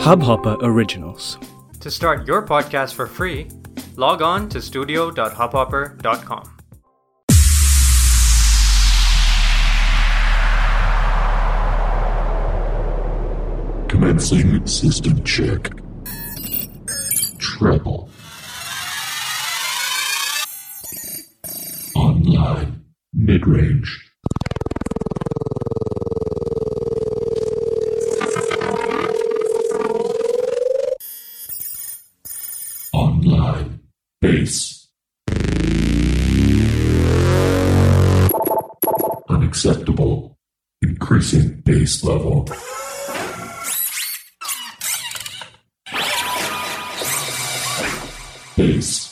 Hubhopper Originals. To start your podcast for free, log on to studio.hubhopper.com. Commencing system check. Treble. Online. Mid-range. Online. base level. Base.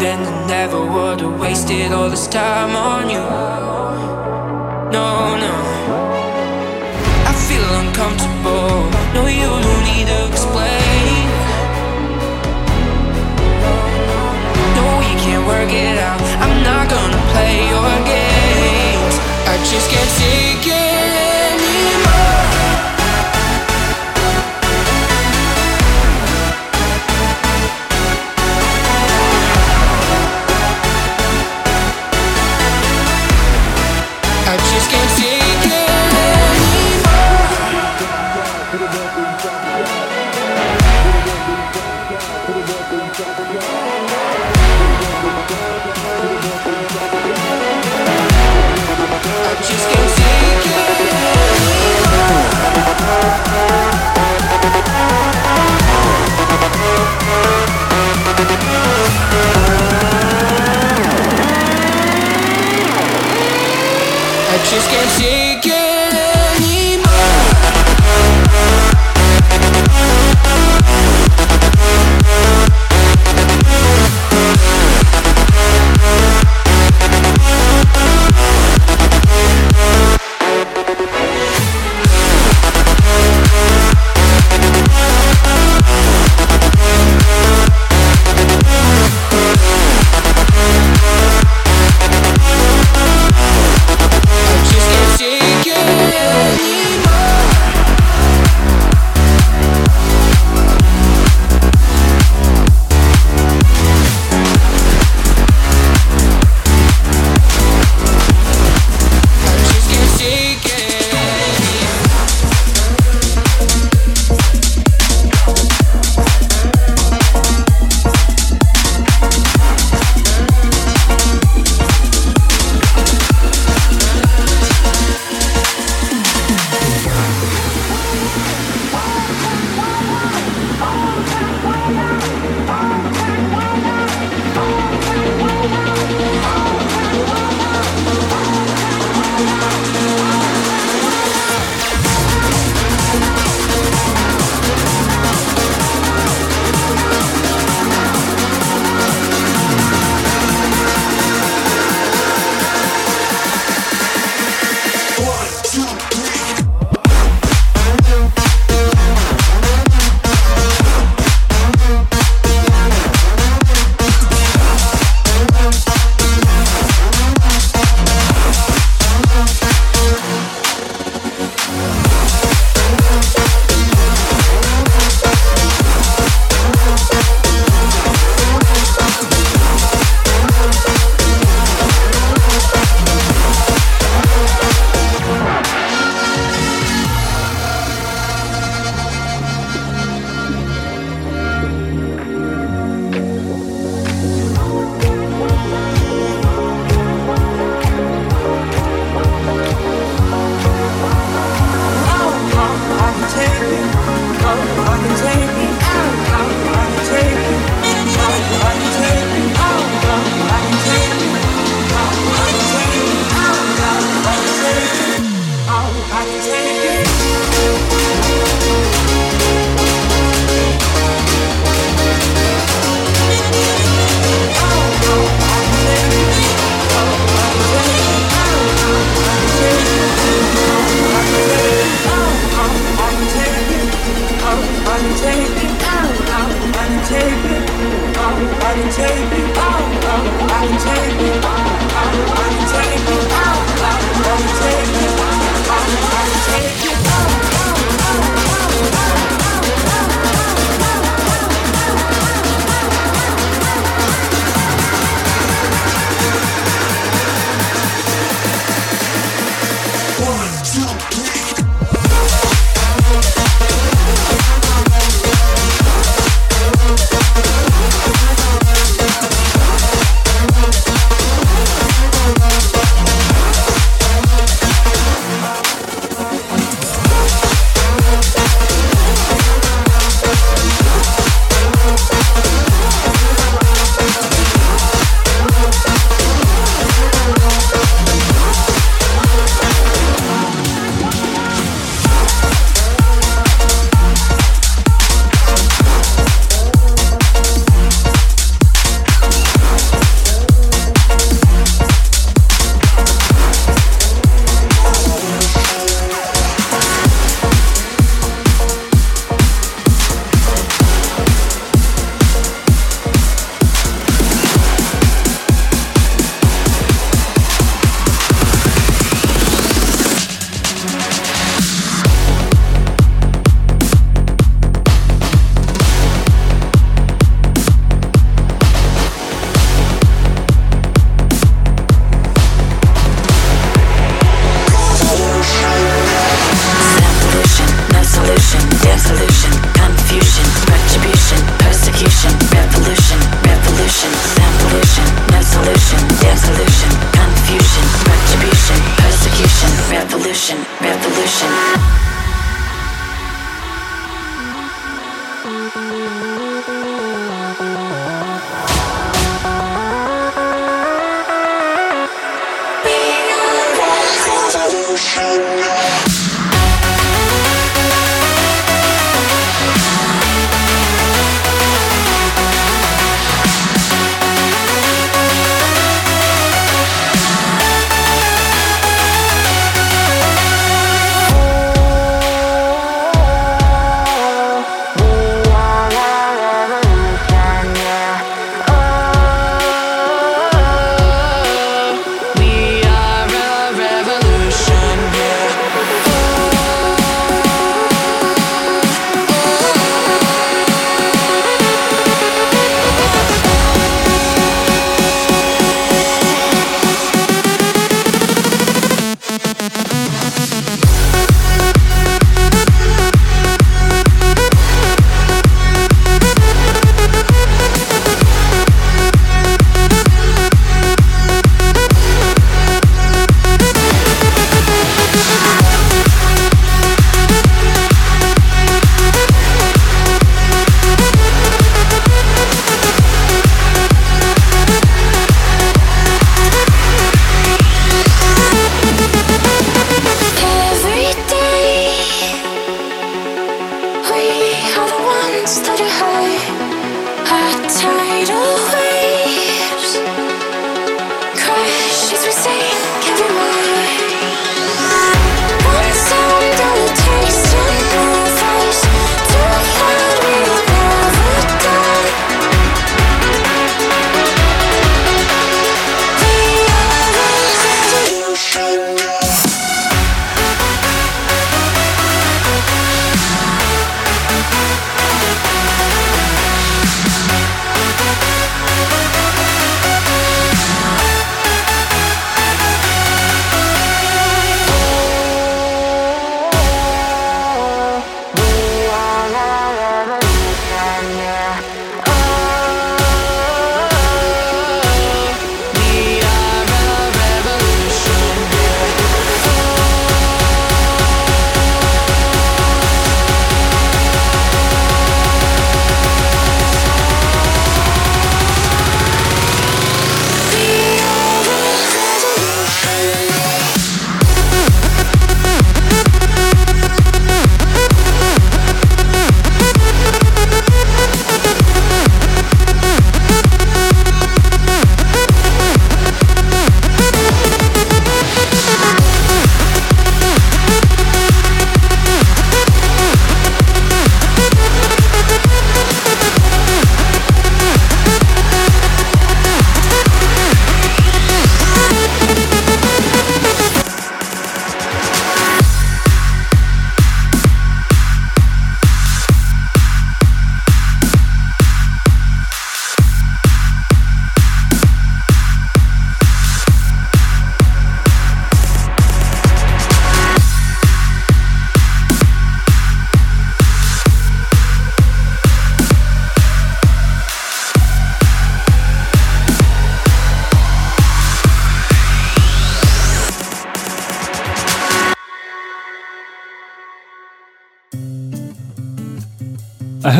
then I never would have wasted all this time on you. No, no. I feel uncomfortable. No, you don't need to explain. No, we can't work it out. I'm not gonna play your games. I just can't take it. I just We